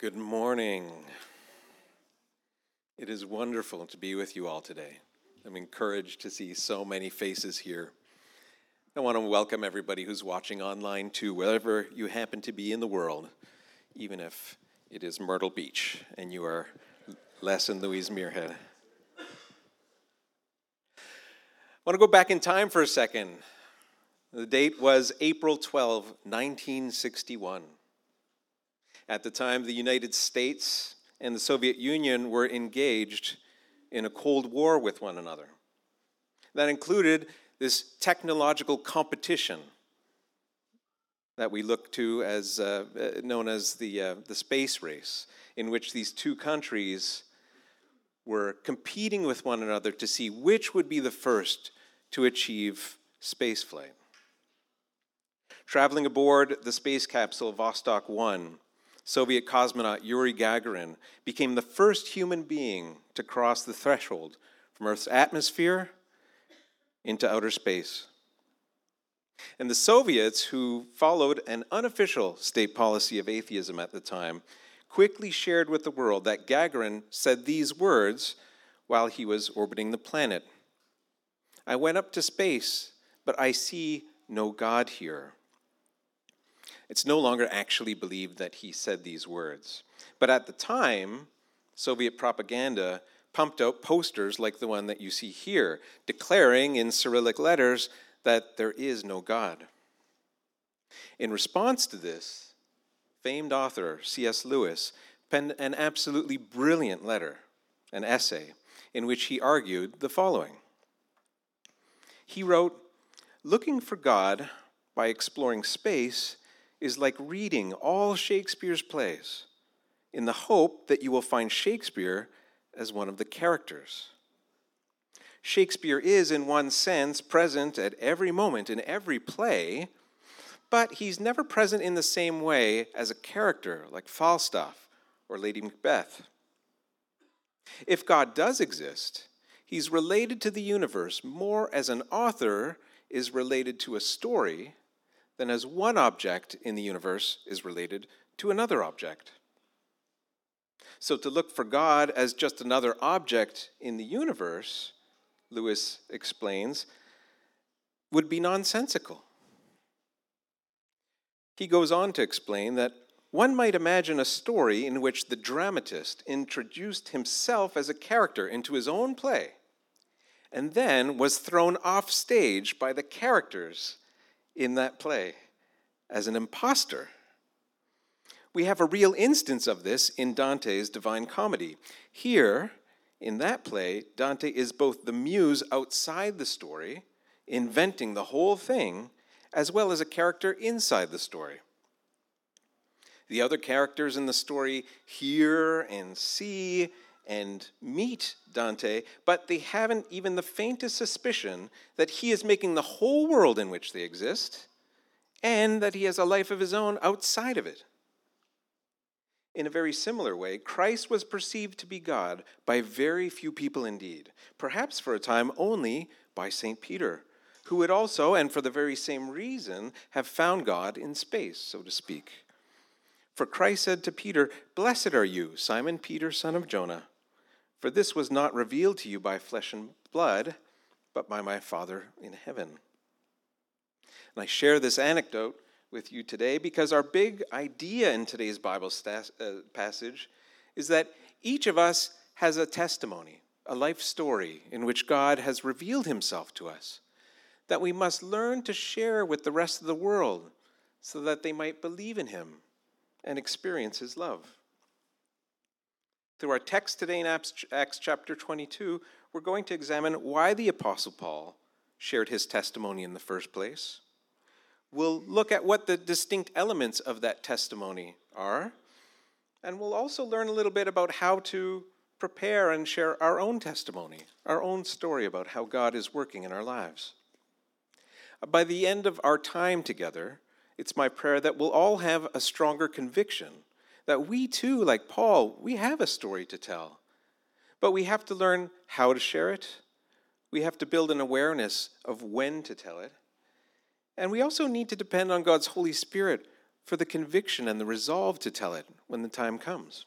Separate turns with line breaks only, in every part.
Good morning. It is wonderful to be with you all today. I'm encouraged to see so many faces here. I want to welcome everybody who's watching online too, wherever you happen to be in the world, even if it is Myrtle Beach and you are less in Louise Muirhead. I want to go back in time for a second. The date was April 12, 1961. At the time, the United States and the Soviet Union were engaged in a Cold War with one another. That included this technological competition that we look to as uh, uh, known as the, uh, the space race, in which these two countries were competing with one another to see which would be the first to achieve spaceflight. Traveling aboard the space capsule Vostok 1, Soviet cosmonaut Yuri Gagarin became the first human being to cross the threshold from Earth's atmosphere into outer space. And the Soviets, who followed an unofficial state policy of atheism at the time, quickly shared with the world that Gagarin said these words while he was orbiting the planet I went up to space, but I see no God here. It's no longer actually believed that he said these words. But at the time, Soviet propaganda pumped out posters like the one that you see here, declaring in Cyrillic letters that there is no God. In response to this, famed author C.S. Lewis penned an absolutely brilliant letter, an essay, in which he argued the following. He wrote, Looking for God by exploring space is like reading all Shakespeare's plays in the hope that you will find Shakespeare as one of the characters. Shakespeare is, in one sense, present at every moment in every play, but he's never present in the same way as a character like Falstaff or Lady Macbeth. If God does exist, he's related to the universe more as an author is related to a story than as one object in the universe is related to another object. So to look for God as just another object in the universe, Lewis explains, would be nonsensical. He goes on to explain that one might imagine a story in which the dramatist introduced himself as a character into his own play and then was thrown off stage by the characters in that play as an impostor. We have a real instance of this in Dante's Divine Comedy. Here, in that play, Dante is both the muse outside the story, inventing the whole thing, as well as a character inside the story. The other characters in the story hear and see and meet Dante, but they haven't even the faintest suspicion that he is making the whole world in which they exist and that he has a life of his own outside of it. In a very similar way, Christ was perceived to be God by very few people indeed, perhaps for a time only by St. Peter, who would also, and for the very same reason, have found God in space, so to speak. For Christ said to Peter, Blessed are you, Simon Peter, son of Jonah. For this was not revealed to you by flesh and blood, but by my Father in heaven. And I share this anecdote with you today because our big idea in today's Bible uh, passage is that each of us has a testimony, a life story in which God has revealed himself to us, that we must learn to share with the rest of the world so that they might believe in him and experience his love. Through our text today in Acts chapter 22, we're going to examine why the Apostle Paul shared his testimony in the first place. We'll look at what the distinct elements of that testimony are, and we'll also learn a little bit about how to prepare and share our own testimony, our own story about how God is working in our lives. By the end of our time together, it's my prayer that we'll all have a stronger conviction that we too, like Paul, we have a story to tell. But we have to learn how to share it. We have to build an awareness of when to tell it. And we also need to depend on God's Holy Spirit for the conviction and the resolve to tell it when the time comes.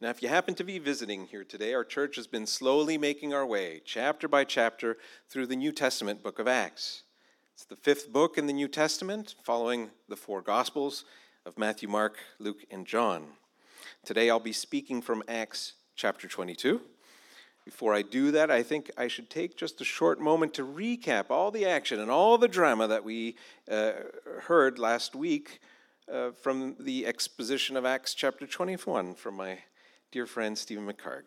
Now, if you happen to be visiting here today, our church has been slowly making our way, chapter by chapter, through the New Testament book of Acts. It's the fifth book in the New Testament, following the four Gospels of Matthew, Mark, Luke, and John. Today I'll be speaking from Acts chapter 22. Before I do that, I think I should take just a short moment to recap all the action and all the drama that we uh, heard last week uh, from the exposition of Acts chapter 21 from my dear friend Stephen McCarg.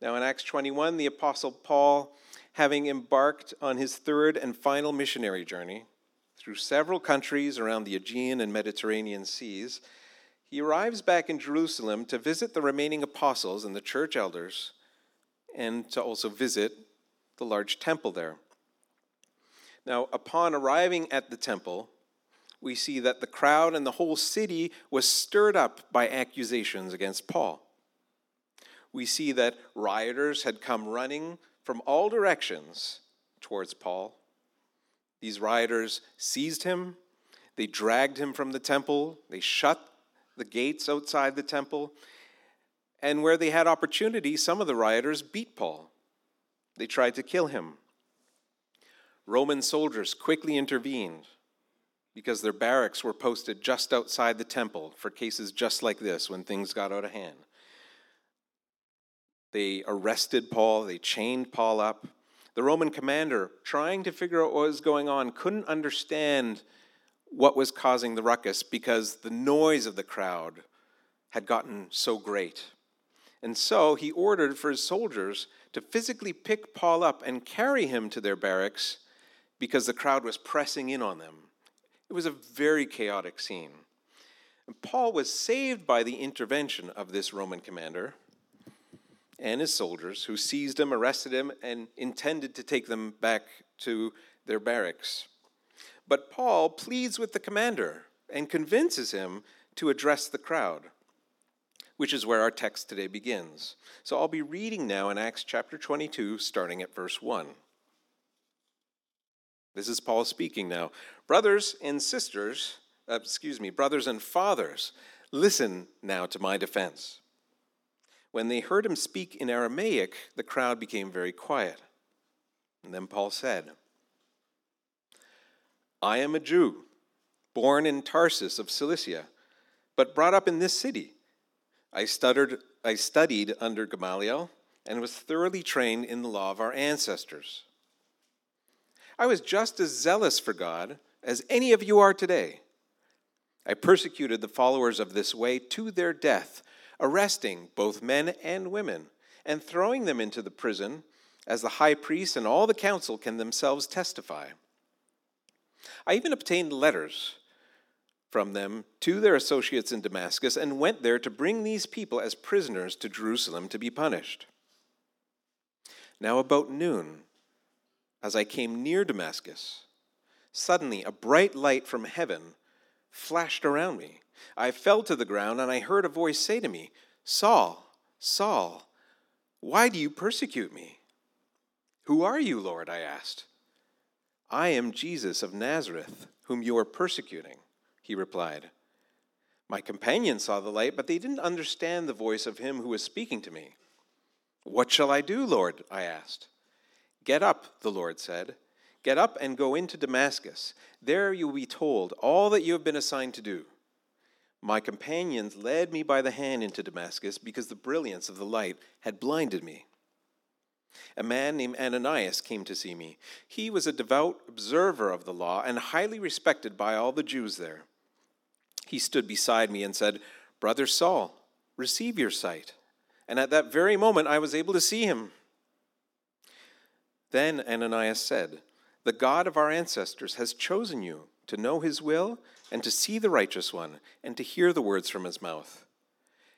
Now, in Acts 21, the Apostle Paul, having embarked on his third and final missionary journey through several countries around the Aegean and Mediterranean seas, he arrives back in Jerusalem to visit the remaining apostles and the church elders, and to also visit the large temple there. Now, upon arriving at the temple, we see that the crowd and the whole city was stirred up by accusations against Paul. We see that rioters had come running from all directions towards Paul. These rioters seized him, they dragged him from the temple, they shut the gates outside the temple. And where they had opportunity, some of the rioters beat Paul. They tried to kill him. Roman soldiers quickly intervened because their barracks were posted just outside the temple for cases just like this when things got out of hand. They arrested Paul, they chained Paul up. The Roman commander, trying to figure out what was going on, couldn't understand what was causing the ruckus because the noise of the crowd had gotten so great. And so he ordered for his soldiers to physically pick Paul up and carry him to their barracks because the crowd was pressing in on them. It was a very chaotic scene. And Paul was saved by the intervention of this Roman commander and his soldiers who seized him, arrested him, and intended to take them back to their barracks. But Paul pleads with the commander and convinces him to address the crowd, which is where our text today begins. So I'll be reading now in Acts chapter 22, starting at verse 1. This is Paul speaking now. Brothers and sisters, uh, excuse me, brothers and fathers, listen now to my defense. When they heard him speak in Aramaic, the crowd became very quiet. And then Paul said, I am a Jew, born in Tarsus of Cilicia, but brought up in this city. I, stuttered, I studied under Gamaliel and was thoroughly trained in the law of our ancestors. I was just as zealous for God as any of you are today. I persecuted the followers of this way to their death, arresting both men and women, and throwing them into the prison, as the high priest and all the council can themselves testify. I even obtained letters from them to their associates in Damascus and went there to bring these people as prisoners to Jerusalem to be punished. Now, about noon, as I came near Damascus, suddenly a bright light from heaven flashed around me. I fell to the ground and I heard a voice say to me, Saul, Saul, why do you persecute me? Who are you, Lord? I asked. I am Jesus of Nazareth, whom you are persecuting, he replied. My companions saw the light, but they didn't understand the voice of him who was speaking to me. What shall I do, Lord? I asked. Get up, the Lord said. Get up and go into Damascus. There you will be told all that you have been assigned to do. My companions led me by the hand into Damascus because the brilliance of the light had blinded me. A man named Ananias came to see me. He was a devout observer of the law and highly respected by all the Jews there. He stood beside me and said, Brother Saul, receive your sight. And at that very moment, I was able to see him. Then Ananias said, The God of our ancestors has chosen you to know his will and to see the righteous one and to hear the words from his mouth.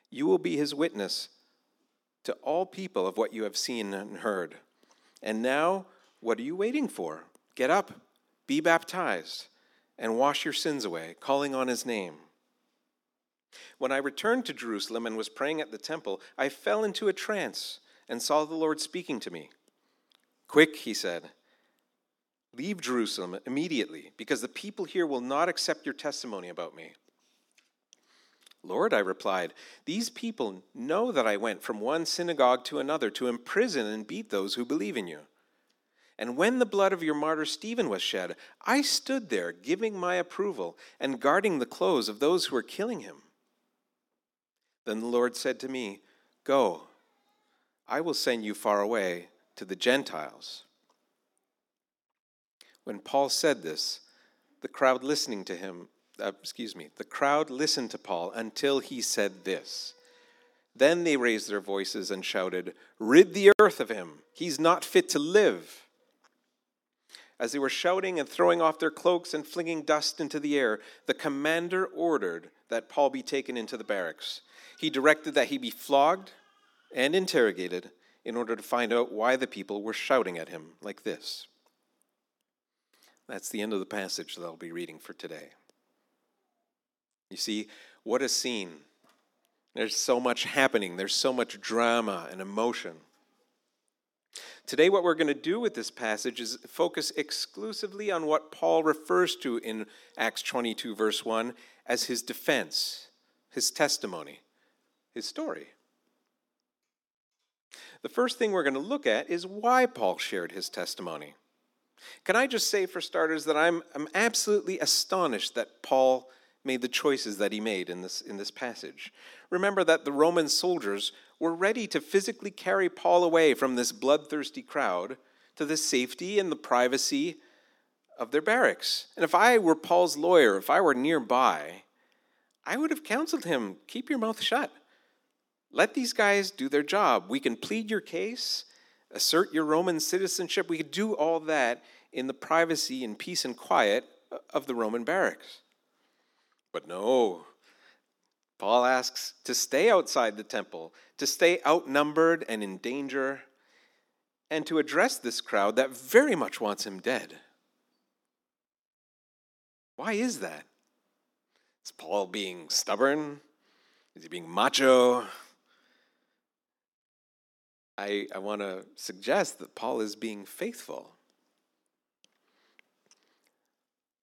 You will be his witness to all people of what you have seen and heard. And now, what are you waiting for? Get up, be baptized, and wash your sins away, calling on his name. When I returned to Jerusalem and was praying at the temple, I fell into a trance and saw the Lord speaking to me. Quick, he said, Leave Jerusalem immediately, because the people here will not accept your testimony about me. Lord, I replied, these people know that I went from one synagogue to another to imprison and beat those who believe in you. And when the blood of your martyr Stephen was shed, I stood there giving my approval and guarding the clothes of those who were killing him. Then the Lord said to me, Go, I will send you far away to the Gentiles. When Paul said this, the crowd listening to him, uh, excuse me, the crowd listened to Paul until he said this. Then they raised their voices and shouted, Rid the earth of him. He's not fit to live. As they were shouting and throwing off their cloaks and flinging dust into the air, the commander ordered that Paul be taken into the barracks. He directed that he be flogged and interrogated in order to find out why the people were shouting at him like this. That's the end of the passage that I'll be reading for today. You see, what a scene. There's so much happening, there's so much drama and emotion. Today, what we're going to do with this passage is focus exclusively on what Paul refers to in Acts 22, verse 1, as his defense, his testimony, his story. The first thing we're going to look at is why Paul shared his testimony. Can I just say, for starters, that I'm, I'm absolutely astonished that Paul made the choices that he made in this, in this passage. Remember that the Roman soldiers were ready to physically carry Paul away from this bloodthirsty crowd to the safety and the privacy of their barracks. And if I were Paul's lawyer, if I were nearby, I would have counseled him keep your mouth shut. Let these guys do their job. We can plead your case, assert your Roman citizenship. We could do all that in the privacy and peace and quiet of the Roman barracks. But no, Paul asks to stay outside the temple, to stay outnumbered and in danger, and to address this crowd that very much wants him dead. Why is that? Is Paul being stubborn? Is he being macho? I, I want to suggest that Paul is being faithful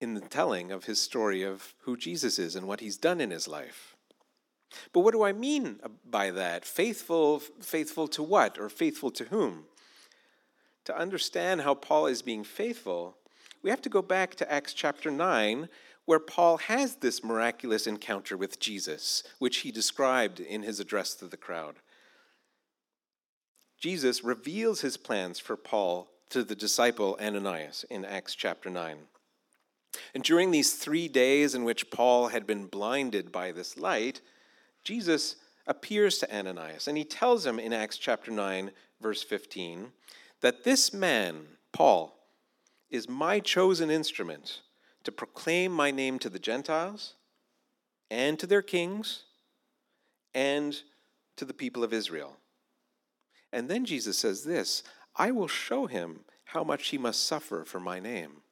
in the telling of his story of who Jesus is and what he's done in his life. But what do I mean by that? Faithful, faithful to what or faithful to whom? To understand how Paul is being faithful, we have to go back to Acts chapter 9, where Paul has this miraculous encounter with Jesus, which he described in his address to the crowd. Jesus reveals his plans for Paul to the disciple Ananias in Acts chapter 9. And during these three days in which Paul had been blinded by this light, Jesus appears to Ananias and he tells him in Acts chapter 9, verse 15, that this man, Paul, is my chosen instrument to proclaim my name to the Gentiles and to their kings and to the people of Israel. And then Jesus says this I will show him how much he must suffer for my name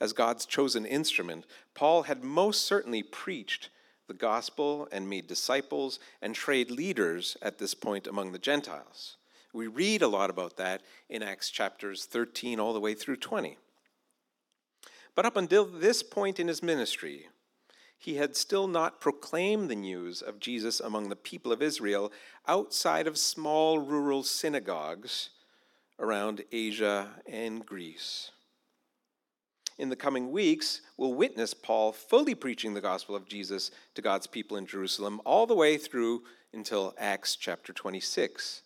as God's chosen instrument, Paul had most certainly preached the gospel and made disciples and trained leaders at this point among the Gentiles. We read a lot about that in Acts chapters 13 all the way through 20. But up until this point in his ministry, he had still not proclaimed the news of Jesus among the people of Israel outside of small rural synagogues around Asia and Greece in the coming weeks, we'll witness Paul fully preaching the gospel of Jesus to God's people in Jerusalem all the way through until Acts chapter 26.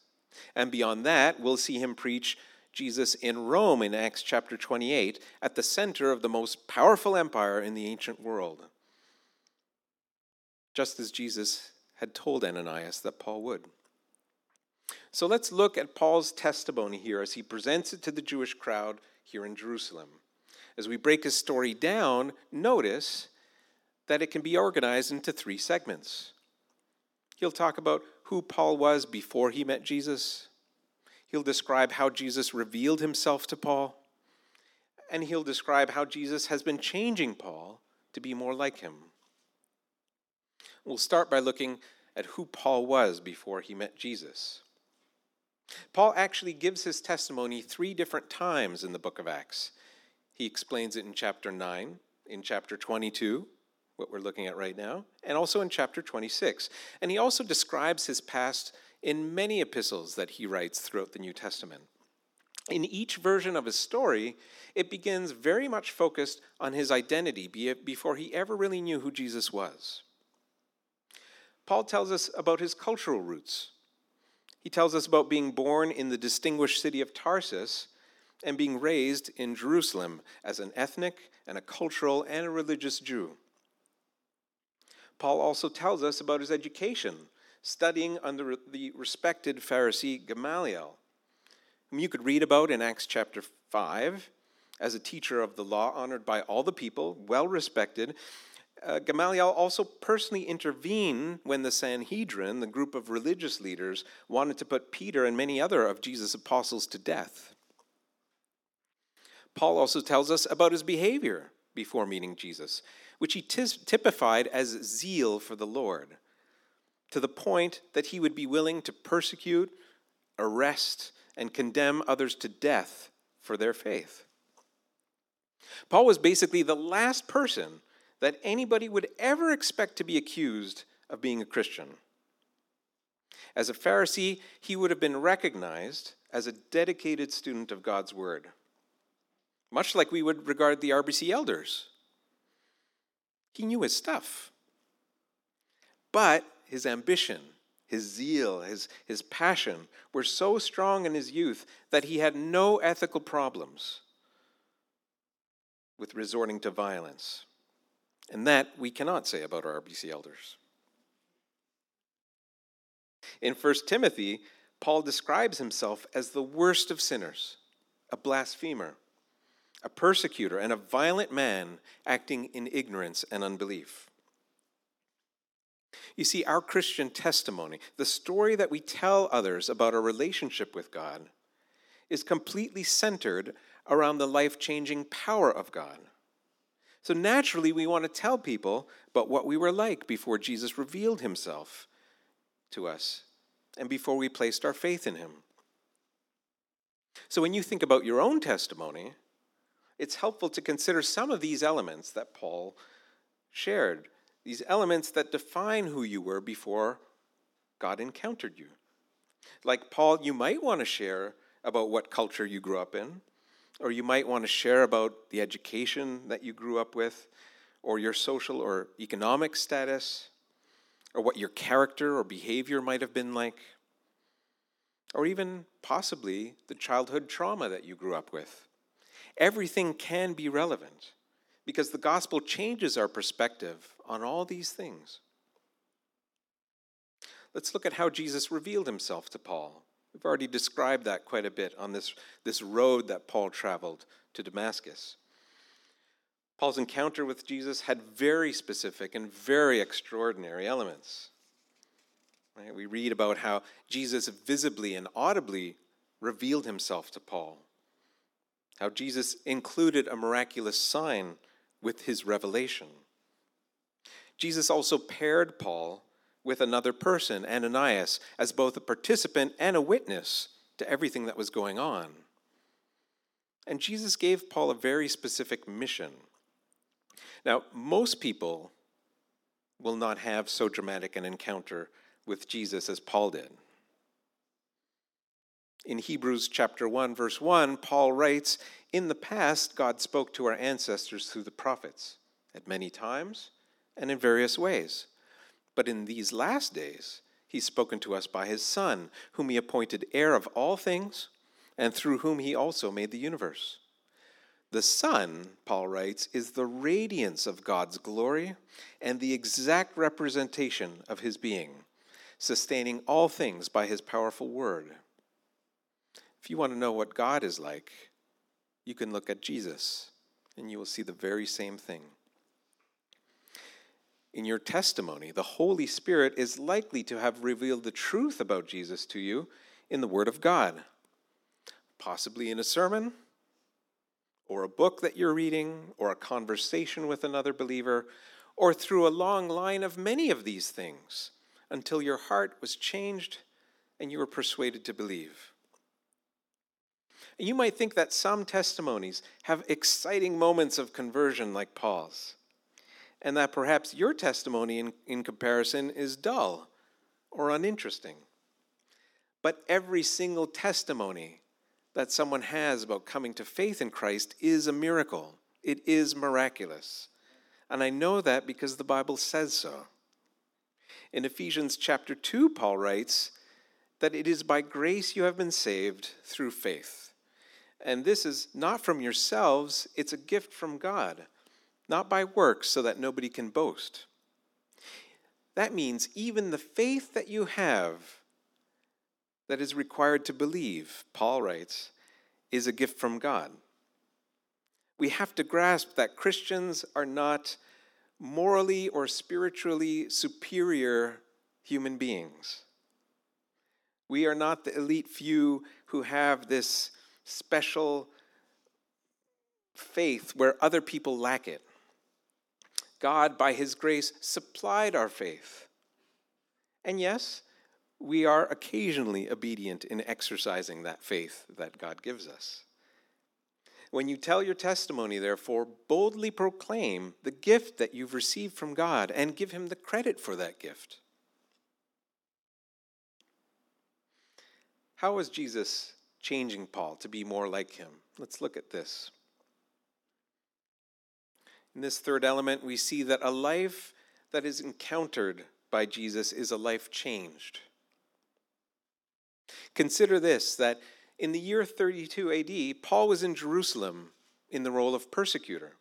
And beyond that, we'll see him preach Jesus in Rome in Acts chapter 28 at the center of the most powerful empire in the ancient world. Just as Jesus had told Ananias that Paul would. So let's look at Paul's testimony here as he presents it to the Jewish crowd here in Jerusalem. As we break his story down, notice that it can be organized into three segments. He'll talk about who Paul was before he met Jesus. He'll describe how Jesus revealed himself to Paul. And he'll describe how Jesus has been changing Paul to be more like him. We'll start by looking at who Paul was before he met Jesus. Paul actually gives his testimony three different times in the book of Acts. He explains it in chapter 9, in chapter 22, what we're looking at right now, and also in chapter 26. And he also describes his past in many epistles that he writes throughout the New Testament. In each version of his story, it begins very much focused on his identity before he ever really knew who Jesus was. Paul tells us about his cultural roots. He tells us about being born in the distinguished city of Tarsus and being raised in Jerusalem as an ethnic and a cultural and a religious Jew. Paul also tells us about his education, studying under the respected Pharisee Gamaliel, whom you could read about in Acts chapter 5 as a teacher of the law, honored by all the people, well respected. Uh, Gamaliel also personally intervened when the Sanhedrin, the group of religious leaders, wanted to put Peter and many other of Jesus' apostles to death. Paul also tells us about his behavior before meeting Jesus, which he typified as zeal for the Lord, to the point that he would be willing to persecute, arrest, and condemn others to death for their faith. Paul was basically the last person that anybody would ever expect to be accused of being a Christian. As a Pharisee, he would have been recognized as a dedicated student of God's Word, much like we would regard the RBC elders. He knew his stuff. But his ambition, his zeal, his, his passion were so strong in his youth that he had no ethical problems with resorting to violence. And that we cannot say about our RBC elders. In 1 Timothy, Paul describes himself as the worst of sinners, a blasphemer, a persecutor, and a violent man acting in ignorance and unbelief. You see, our Christian testimony, the story that we tell others about our relationship with God, is completely centered around the life changing power of God. So naturally, we want to tell people about what we were like before Jesus revealed himself to us and before we placed our faith in him. So when you think about your own testimony, it's helpful to consider some of these elements that Paul shared, these elements that define who you were before God encountered you. Like Paul, you might want to share about what culture you grew up in, or you might want to share about the education that you grew up with, or your social or economic status, or what your character or behavior might have been like, or even possibly the childhood trauma that you grew up with everything can be relevant because the gospel changes our perspective on all these things. Let's look at how Jesus revealed himself to Paul. We've already described that quite a bit on this, this road that Paul traveled to Damascus. Paul's encounter with Jesus had very specific and very extraordinary elements. Right? We read about how Jesus visibly and audibly revealed himself to Paul how Jesus included a miraculous sign with his revelation. Jesus also paired Paul with another person, Ananias, as both a participant and a witness to everything that was going on. And Jesus gave Paul a very specific mission. Now, most people will not have so dramatic an encounter with Jesus as Paul did. In Hebrews chapter 1 verse 1, Paul writes, "In the past God spoke to our ancestors through the prophets at many times and in various ways. But in these last days he's spoken to us by his son, whom he appointed heir of all things, and through whom he also made the universe." The Son, Paul writes, is the radiance of God's glory and the exact representation of his being, sustaining all things by his powerful word. If you want to know what God is like, you can look at Jesus and you will see the very same thing. In your testimony, the Holy Spirit is likely to have revealed the truth about Jesus to you in the Word of God, possibly in a sermon, or a book that you're reading, or a conversation with another believer, or through a long line of many of these things until your heart was changed and you were persuaded to believe. You might think that some testimonies have exciting moments of conversion like Paul's, and that perhaps your testimony in, in comparison is dull or uninteresting. But every single testimony that someone has about coming to faith in Christ is a miracle. It is miraculous. And I know that because the Bible says so. In Ephesians chapter 2, Paul writes that it is by grace you have been saved through faith. And this is not from yourselves, it's a gift from God, not by works, so that nobody can boast. That means even the faith that you have that is required to believe, Paul writes, is a gift from God. We have to grasp that Christians are not morally or spiritually superior human beings. We are not the elite few who have this special faith where other people lack it. God, by His grace, supplied our faith. And yes, we are occasionally obedient in exercising that faith that God gives us. When you tell your testimony, therefore, boldly proclaim the gift that you've received from God and give Him the credit for that gift. How is Jesus changing Paul to be more like him? Let's look at this. In this third element, we see that a life that is encountered by Jesus is a life changed. Consider this that in the year 32 AD, Paul was in Jerusalem in the role of persecutor.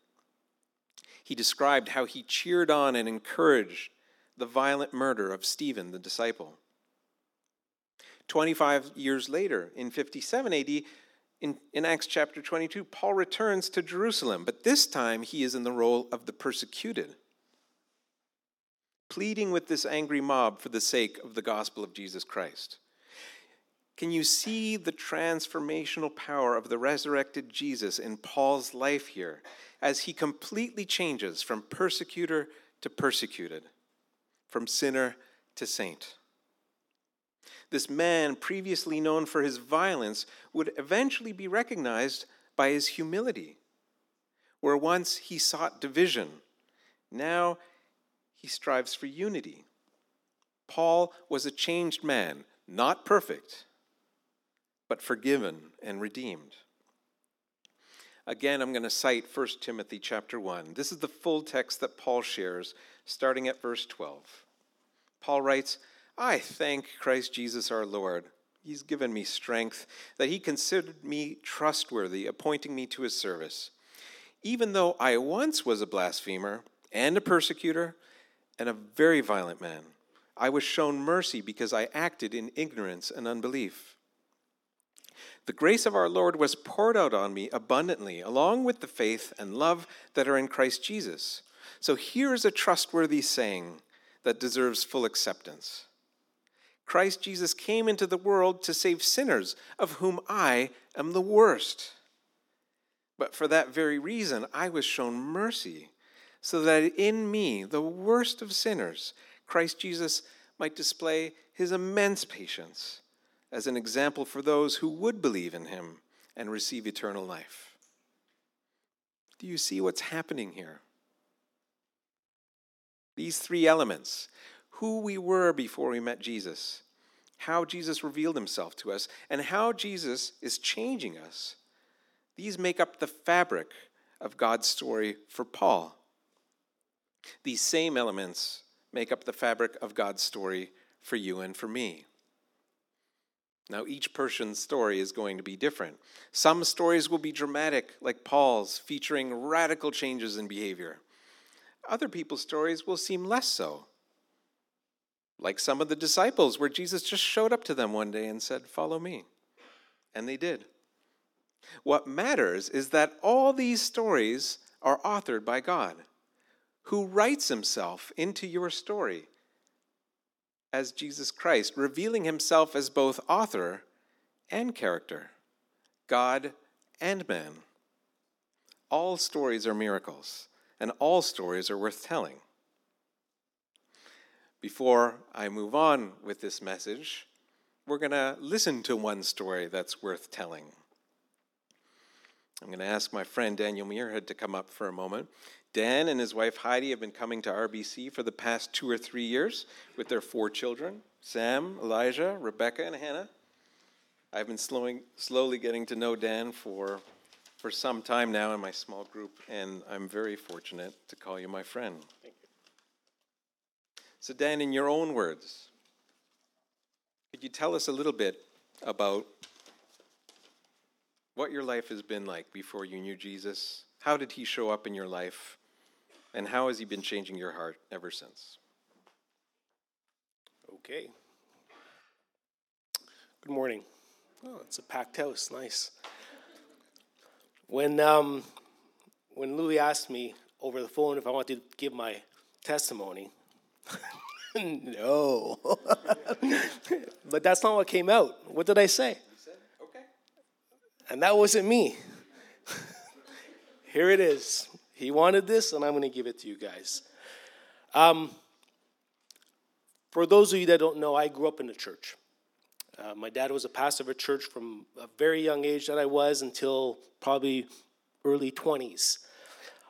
He described how he cheered on and encouraged the violent murder of Stephen, the disciple. 25 years later, in 57 AD, in, in, Acts chapter 22, Paul returns to Jerusalem, but this time he is in the role of the persecuted, pleading with this angry mob for the sake of the gospel of Jesus Christ. Can you see the transformational power of the resurrected Jesus in Paul's life here as he completely changes from persecutor to persecuted, from sinner to saint? This man, previously known for his violence, would eventually be recognized by his humility. Where once he sought division, now he strives for unity. Paul was a changed man, not perfect but forgiven and redeemed. Again, I'm going to cite 1 Timothy chapter 1. This is the full text that Paul shares, starting at verse 12. Paul writes, I thank Christ Jesus our Lord. He's given me strength, that he considered me trustworthy, appointing me to his service. Even though I once was a blasphemer and a persecutor and a very violent man, I was shown mercy because I acted in ignorance and unbelief. The grace of our Lord was poured out on me abundantly, along with the faith and love that are in Christ Jesus. So here's a trustworthy saying that deserves full acceptance Christ Jesus came into the world to save sinners, of whom I am the worst. But for that very reason, I was shown mercy, so that in me, the worst of sinners, Christ Jesus might display his immense patience as an example for those who would believe in him and receive eternal life. Do you see what's happening here? These three elements who we were before we met Jesus, how Jesus revealed himself to us, and how Jesus is changing us. These make up the fabric of God's story for Paul. These same elements make up the fabric of God's story for you and for me. Now, each person's story is going to be different. Some stories will be dramatic, like Paul's, featuring radical changes in behavior. Other people's stories will seem less so, like some of the disciples, where Jesus just showed up to them one day and said, Follow me. And they did. What matters is that all these stories are authored by God, who writes himself into your story as Jesus Christ, revealing himself as both author and character, God and man. All stories are miracles, and all stories are worth telling. Before I move on with this message, we're going to listen to one story that's worth telling. I'm going to ask my friend Daniel Muirhead to come up for a moment. Dan and his wife Heidi have been coming to RBC for the past two or three years with their four children Sam, Elijah, Rebecca, and Hannah. I've been slowing, slowly getting to know Dan for, for some time now in my small group, and I'm very fortunate to call you my friend. So, Dan, in your own words, could you tell us a little bit about what your life has been like before you knew Jesus? How did he show up in your life? And how has he been changing your heart ever since?
Okay. Good morning. Oh, it's a packed house. Nice. When um, when Louis asked me over the phone if I wanted to give my testimony, no. but that's not what came out. What did I say?
Said, okay.
And that wasn't me. Here it is. He wanted this, and I'm going to give it to you guys. Um, for those of you that don't know, I grew up in the church. Uh, my dad was a pastor of a church from a very young age that I was until probably early 20s.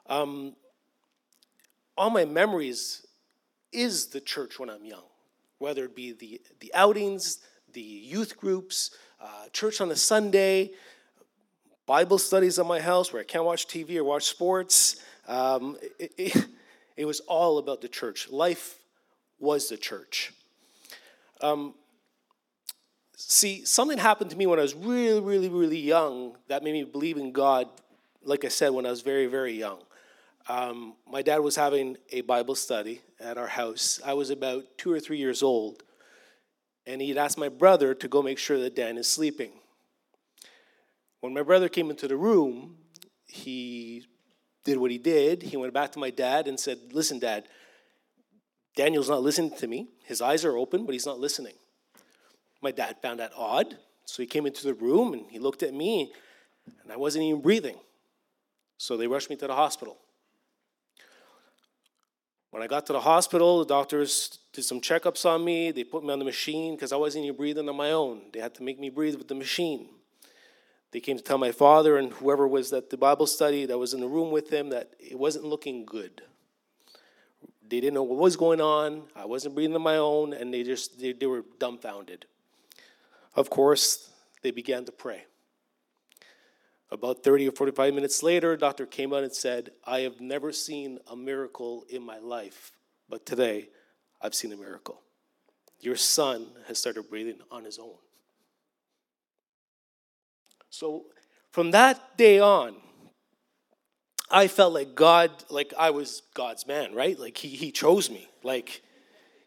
Um, all my memories is the church when I'm young, whether it be the, the outings, the youth groups, uh, church on a Sunday, Bible studies at my house where I can't watch TV or watch sports. Um, it, it, it, was all about the church. Life was the church. Um, see, something happened to me when I was really, really, really young that made me believe in God, like I said, when I was very, very young. Um, my dad was having a Bible study at our house. I was about two or three years old, and he'd asked my brother to go make sure that Dan is sleeping. When my brother came into the room, he did what he did. He went back to my dad and said, Listen, dad, Daniel's not listening to me. His eyes are open, but he's not listening. My dad found that odd, so he came into the room and he looked at me, and I wasn't even breathing. So they rushed me to the hospital. When I got to the hospital, the doctors did some checkups on me. They put me on the machine because I wasn't even breathing on my own. They had to make me breathe with the machine. They came to tell my father and whoever was at the Bible study that was in the room with him that it wasn't looking good. They didn't know what was going on. I wasn't breathing on my own, and they just they, they were dumbfounded. Of course, they began to pray. About 30 or 45 minutes later, doctor came out and said, I have never seen a miracle in my life, but today I've seen a miracle. Your son has started breathing on his own. So from that day on, I felt like God, like I was God's man, right? Like he, he chose me. Like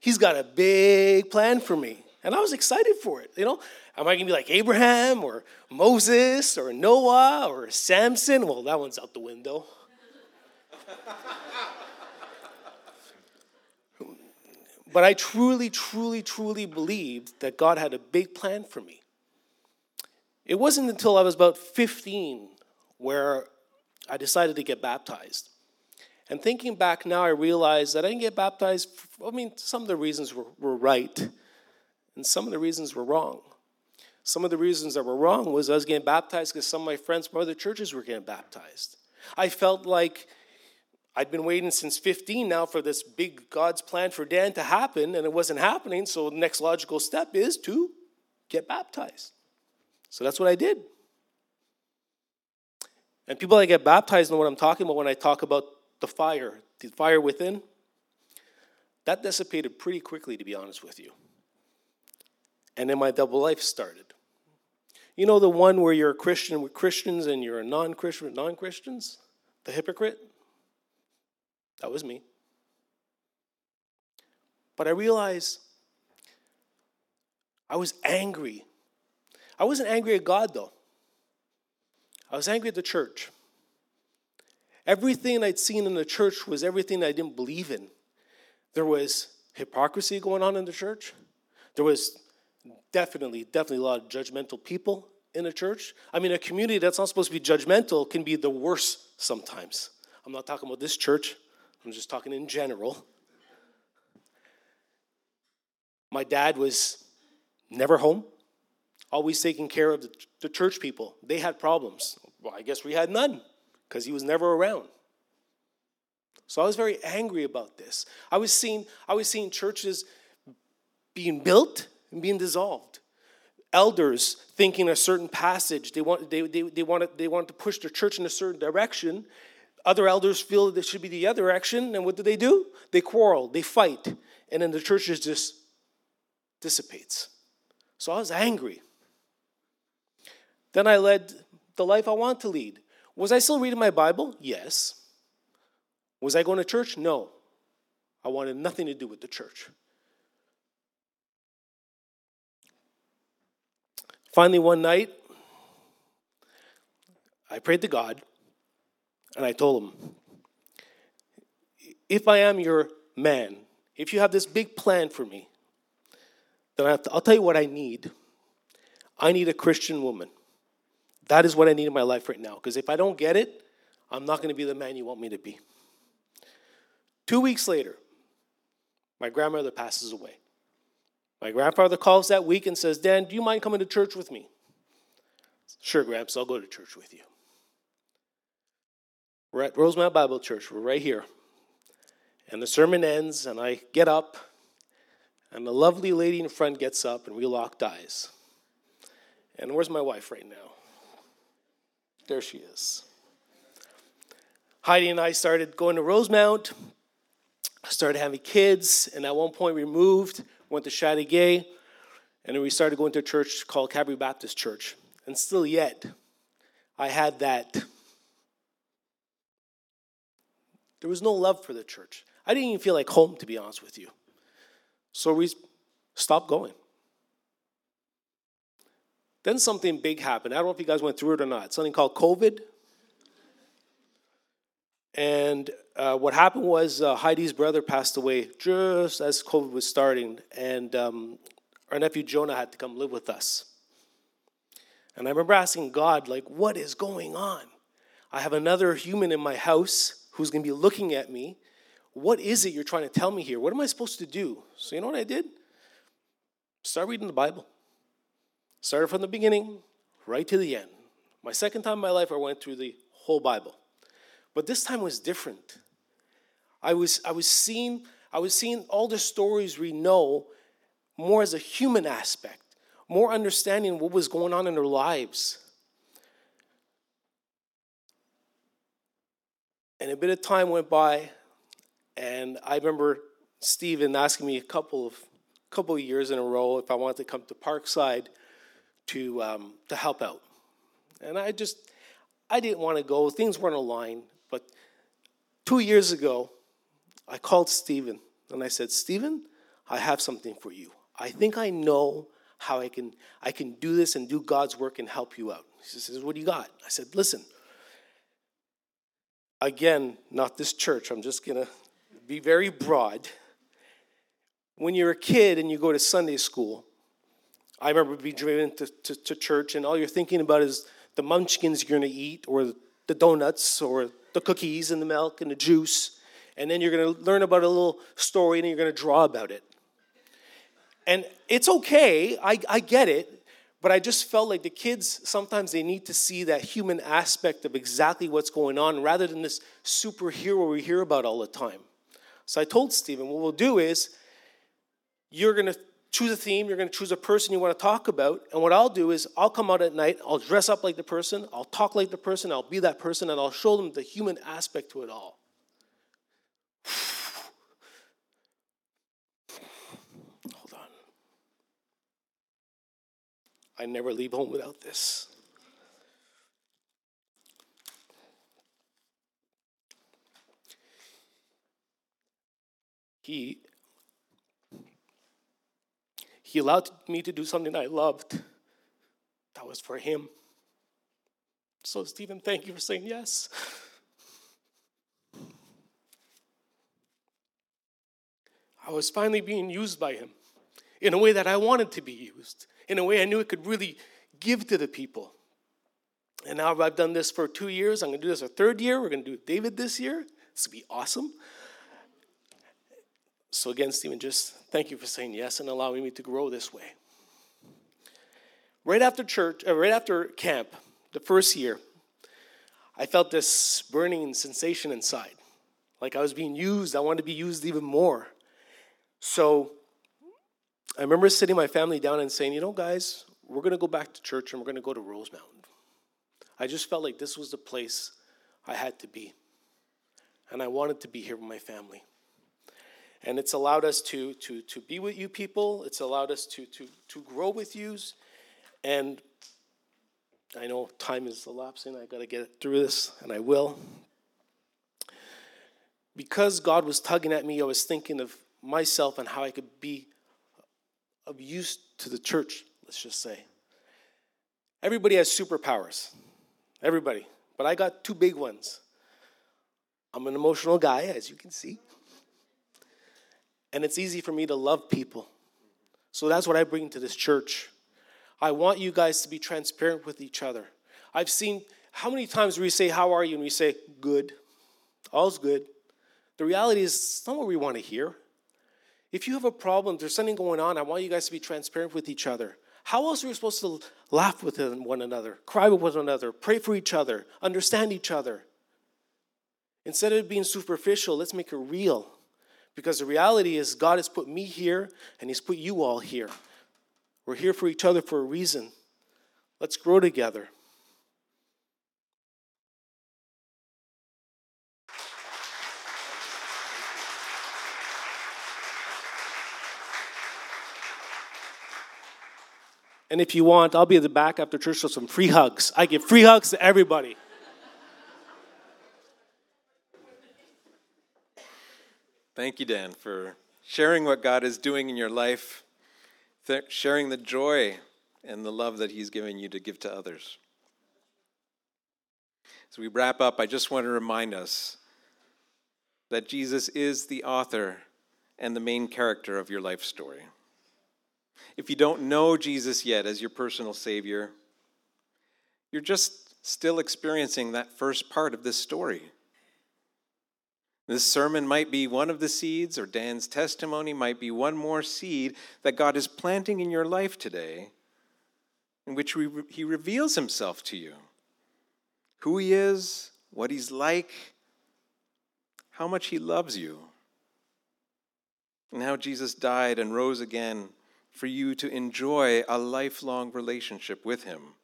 he's got a big plan for me. And I was excited for it, you know? Am I gonna be like Abraham or Moses or Noah or Samson? Well, that one's out the window. but I truly, truly, truly believed that God had a big plan for me. It wasn't until I was about 15 where I decided to get baptized. And thinking back now, I realized that I didn't get baptized. For, I mean, some of the reasons were, were right, and some of the reasons were wrong. Some of the reasons that were wrong was I was getting baptized because some of my friends from other churches were getting baptized. I felt like I'd been waiting since 15 now for this big God's plan for Dan to happen, and it wasn't happening. So the next logical step is to get baptized. So that's what I did. And people that get baptized know what I'm talking about when I talk about the fire, the fire within. That dissipated pretty quickly, to be honest with you. And then my double life started. You know the one where you're a Christian with Christians and you're a non Christian with non Christians? The hypocrite? That was me. But I realized I was angry I wasn't angry at God, though. I was angry at the church. Everything I'd seen in the church was everything I didn't believe in. There was hypocrisy going on in the church. There was definitely, definitely a lot of judgmental people in a church. I mean, a community that's not supposed to be judgmental can be the worst sometimes. I'm not talking about this church, I'm just talking in general. My dad was never home always taking care of the, church people. They had problems. Well, I guess we had none because he was never around. So I was very angry about this. I was seeing, I was seeing churches being built and being dissolved. Elders thinking a certain passage, they want, they, they, they, want, to, they want to push their church in a certain direction. Other elders feel that it should be the other direction, and what do they do? They quarrel, they fight, and then the church just dissipates. So I was angry. Then I led the life I want to lead. Was I still reading my Bible? Yes. Was I going to church? No. I wanted nothing to do with the church. Finally, one night, I prayed to God and I told him, If I am your man, if you have this big plan for me, then I'll tell you what I need. I need a Christian woman. That is what I need in my life right now. Because if I don't get it, I'm not going to be the man you want me to be. Two weeks later, my grandmother passes away. My grandfather calls that week and says, Dan, do you mind coming to church with me? Sure, Gramps, I'll go to church with you. We're at Rosemount Bible Church. We're right here. And the sermon ends, and I get up, and the lovely lady in front gets up, and we locked eyes. And where's my wife right now? There she is. Heidi and I started going to Rosemount, started having kids, and at one point we moved went to Chateauguay, and then we started going to a church called Calvary Baptist Church. And still yet, I had that. There was no love for the church. I didn't even feel like home, to be honest with you. So we stopped going. Then something big happened. I don't know if you guys went through it or not. Something called COVID. And uh, what happened was uh, Heidi's brother passed away just as COVID was starting, and um, our nephew Jonah had to come live with us. And I remember asking God, like, what is going on? I have another human in my house who's going to be looking at me. What is it you're trying to tell me here? What am I supposed to do? So, you know what I did? Start reading the Bible. Started from the beginning right to the end. My second time in my life, I went through the whole Bible. But this time was different. I was, I was seeing I was seeing all the stories we know more as a human aspect, more understanding what was going on in their lives. And a bit of time went by, and I remember Stephen asking me a couple of couple of years in a row if I wanted to come to Parkside to um, to help out, and I just I didn't want to go. Things weren't aligned. But two years ago, I called Stephen and I said, Stephen, I have something for you. I think I know how I can, I can do this and do God's work and help you out. He says, What do you got? I said, Listen, again, not this church, I'm just going to be very broad. When you're a kid and you go to Sunday school, I remember being driven to, to, to church, and all you're thinking about is the munchkins you're going to eat, or the donuts, or the cookies and the milk and the juice. And then you're going to learn about a little story and you're going to draw about it. And it's okay, I, I get it, but I just felt like the kids sometimes they need to see that human aspect of exactly what's going on rather than this superhero we hear about all the time. So I told Stephen, what we'll do is you're going to choose a theme, you're going to choose a person you want to talk about, and what I'll do is I'll come out at night, I'll dress up like the person, I'll talk like the person, I'll be that person, and I'll show them the human aspect to it all. Hold on. I never leave home without this. He he allowed me to do something I loved. That was for Him. So, Stephen, thank you for saying yes. I was finally being used by Him in a way that I wanted to be used, in a way I knew it could really give to the people. And now I've done this for two years. I'm going to do this a third year. We're going to do David this year. This will be awesome. So, again, Stephen, just thank you for saying yes and allowing me to grow this way. Right after church, uh, right after camp, the first year, I felt this burning sensation inside. Like I was being used. I wanted to be used even more. So I remember sitting my family down and saying, you know, guys, we're going to go back to church and we're going to go to Rosemount. I just felt like this was the place I had to be. And I wanted to be here with my family. And it's allowed us to, to, to be with you people. It's allowed us to, to, to grow with you. And I know time is elapsing. I got to get through this, and I will. Because God was tugging at me, I was thinking of myself and how I could be of use to the church, let's just say. Everybody has superpowers. Everybody. But I got two big ones. I'm an emotional guy, as you can see. And it's easy for me to love people. So that's what I bring to this church. I want you guys to be transparent with each other. I've seen how many times we say, How are you? And we say, Good. All's good. The reality is, it's not what we want to hear. If you have a problem, there's something going on, I want you guys to be transparent with each other. How else are we supposed to laugh with one another, cry with one another, pray for each other, understand each other? Instead of being superficial, let's make it real. Because the reality is, God has put me here and He's put you all here. We're here for each other for a reason. Let's grow together. And if you want, I'll be at the back after church for some free hugs. I give free hugs to everybody.
Thank you, Dan, for sharing what God is doing in your life, sharing the joy and the love that He's given you to give to others. As we wrap up, I just want to remind us that Jesus is the author and the main character of your life story. If you don't know Jesus yet as your personal Savior, you're just still experiencing that first part of this story. This sermon might be one of the seeds, or Dan's testimony might be one more seed that God is planting in your life today, in which He reveals Himself to you who He is, what He's like, how much He loves you, and how Jesus died and rose again for you to enjoy a lifelong relationship with Him.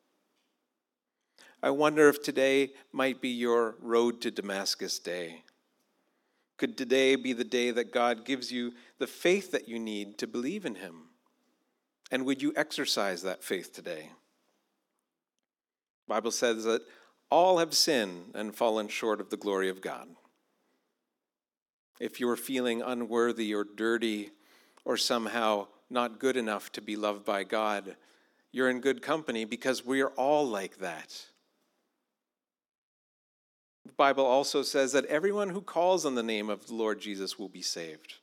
I wonder if today might be your road to Damascus day. Could today be the day that God gives you the faith that you need to believe in Him? And would you exercise that faith today? The Bible says that all have sinned and fallen short of the glory of God. If you're feeling unworthy or dirty or somehow not good enough to be loved by God, you're in good company because we are all like that. The Bible also says that everyone who calls on the name of the Lord Jesus will be saved.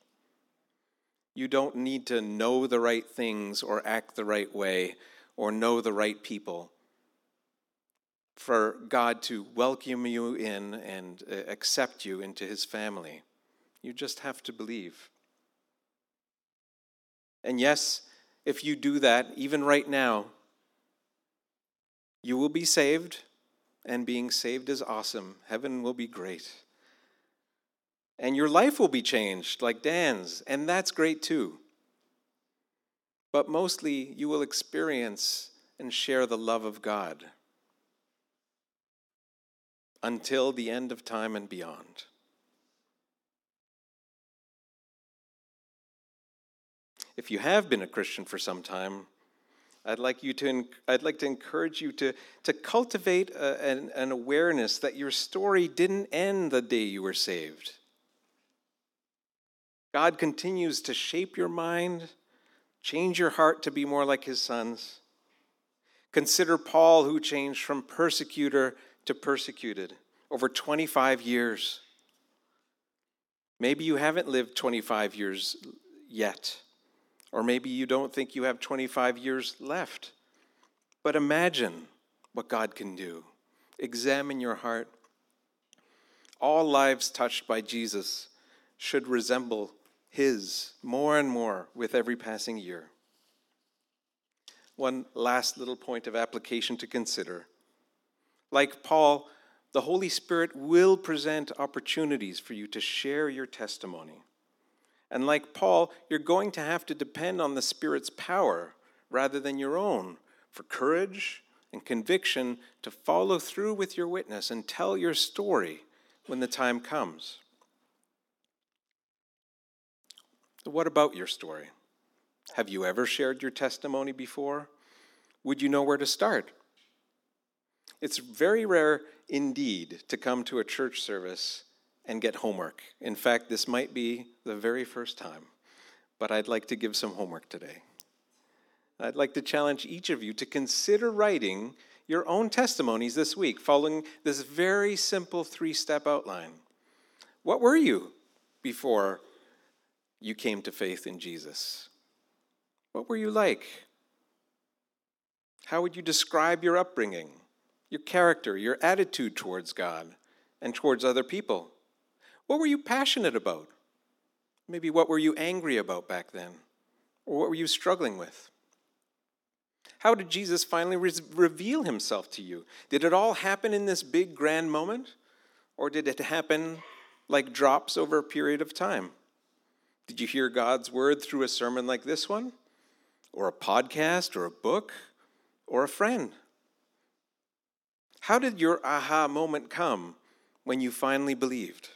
You don't need to know the right things or act the right way or know the right people for God to welcome you in and uh, accept you into his family. You just have to believe. And yes, if you do that, even right now, you will be saved and being saved is awesome. Heaven will be great. And your life will be changed like Dan's, and that's great too. But mostly, you will experience and share the love of God until the end of time and beyond. If you have been a Christian for some time, I'd like you to I'd like to encourage you to to cultivate a, an, an awareness that your story didn't end the day you were saved. God continues to shape your mind, change your heart to be more like his sons. Consider Paul who changed from persecutor to persecuted over 25 years. Maybe you haven't lived 25 years yet. Or maybe you don't think you have 25 years left. But imagine what God can do. Examine your heart. All lives touched by Jesus should resemble his more and more with every passing year. One last little point of application to consider. Like Paul, the Holy Spirit will present opportunities for you to share your testimony. And like Paul, you're going to have to depend on the Spirit's power rather than your own for courage and conviction to follow through with your witness and tell your story when the time comes. What about your story? Have you ever shared your testimony before? Would you know where to start? It's very rare indeed to come to a church service and get homework. In fact, this might be the very first time, but I'd like to give some homework today. I'd like to challenge each of you to consider writing your own testimonies this week, following this very simple three step outline. What were you before you came to faith in Jesus? What were you like? How would you describe your upbringing? your character, your attitude towards God and towards other people? What were you passionate about? Maybe what were you angry about back then? Or what were you struggling with? How did Jesus finally re- reveal himself to you? Did it all happen in this big grand moment? Or did it happen like drops over a period of time? Did you hear God's word through a sermon like this one? Or a podcast, or a book, or a friend? How did your aha moment come when you finally believed?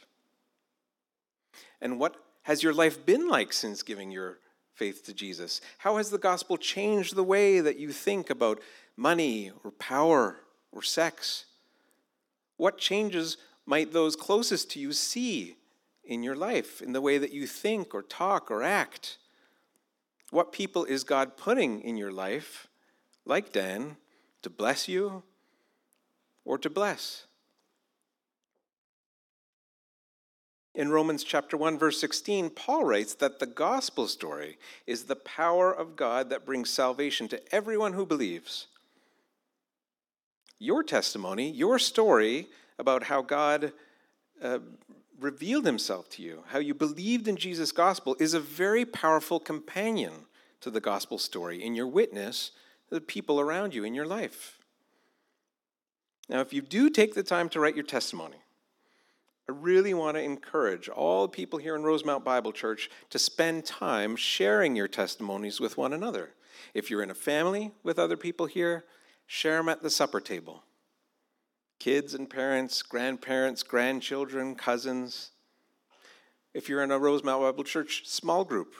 And what has your life been like since giving your faith to Jesus? How has the gospel changed the way that you think about money or power or sex? What changes might those closest to you see in your life, in the way that you think or talk or act? What people is God putting in your life, like Dan, to bless you or to bless. In Romans chapter 1 verse 16, Paul writes that the gospel story is the power of God that brings salvation to everyone who believes. Your testimony, your story about how God uh, revealed himself to you, how you believed in Jesus' gospel, is a very powerful companion to the gospel story in your witness to the people around you in your life. Now, if you do take the time to write your testimony, I really want to encourage all people here in Rosemount Bible Church to spend time sharing your testimonies with one another. If you're in a family with other people here, share them at the supper table. Kids and parents, grandparents, grandchildren, cousins. If you're in a Rosemount Bible Church small group,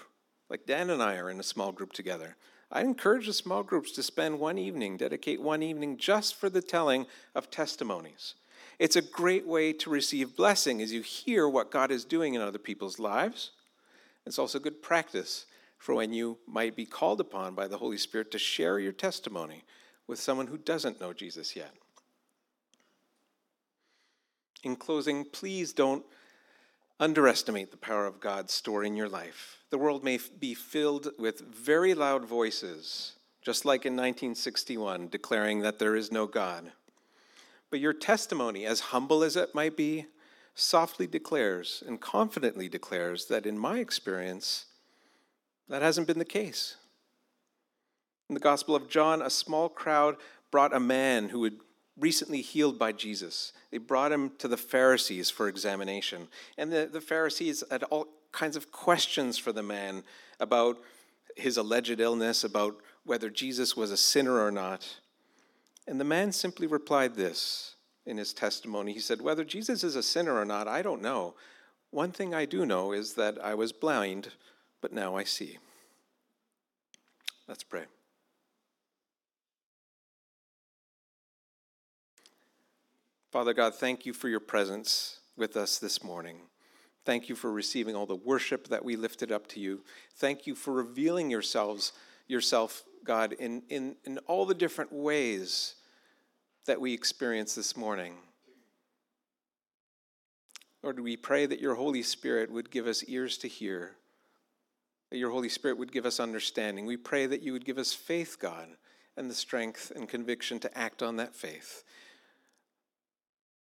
like Dan and I are in a small group together, I encourage the small groups to spend one evening, dedicate one evening just for the telling of testimonies. It's a great way to receive blessing as you hear what God is doing in other people's lives. It's also good practice for when you might be called upon by the Holy Spirit to share your testimony with someone who doesn't know Jesus yet. In closing, please don't underestimate the power of God's story in your life. The world may be filled with very loud voices, just like in 1961, declaring that there is no God. But your testimony, as humble as it might be, softly declares and confidently declares that in my experience, that hasn't been the case. In the Gospel of John, a small crowd brought a man who had recently healed by Jesus. They brought him to the Pharisees for examination. And the, the Pharisees had all kinds of questions for the man about his alleged illness, about whether Jesus was a sinner or not. And the man simply replied this in his testimony. He said, Whether Jesus is a sinner or not, I don't know. One thing I do know is that I was blind, but now I see. Let's pray. Father God, thank you for your presence with us this morning. Thank you for receiving all the worship that we lifted up to you. Thank you for revealing yourselves, yourself, God, in, in, in all the different ways that we experience this morning. Lord, we pray that your Holy Spirit would give us ears to hear, that your Holy Spirit would give us understanding. We pray that you would give us faith, God, and the strength and conviction to act on that faith.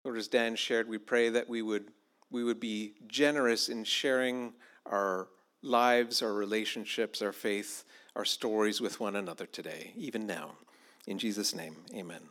Lord, as Dan shared, we pray that we would, we would be generous in sharing our lives, our relationships, our faith, our stories with one another today, even now. In Jesus' name, amen.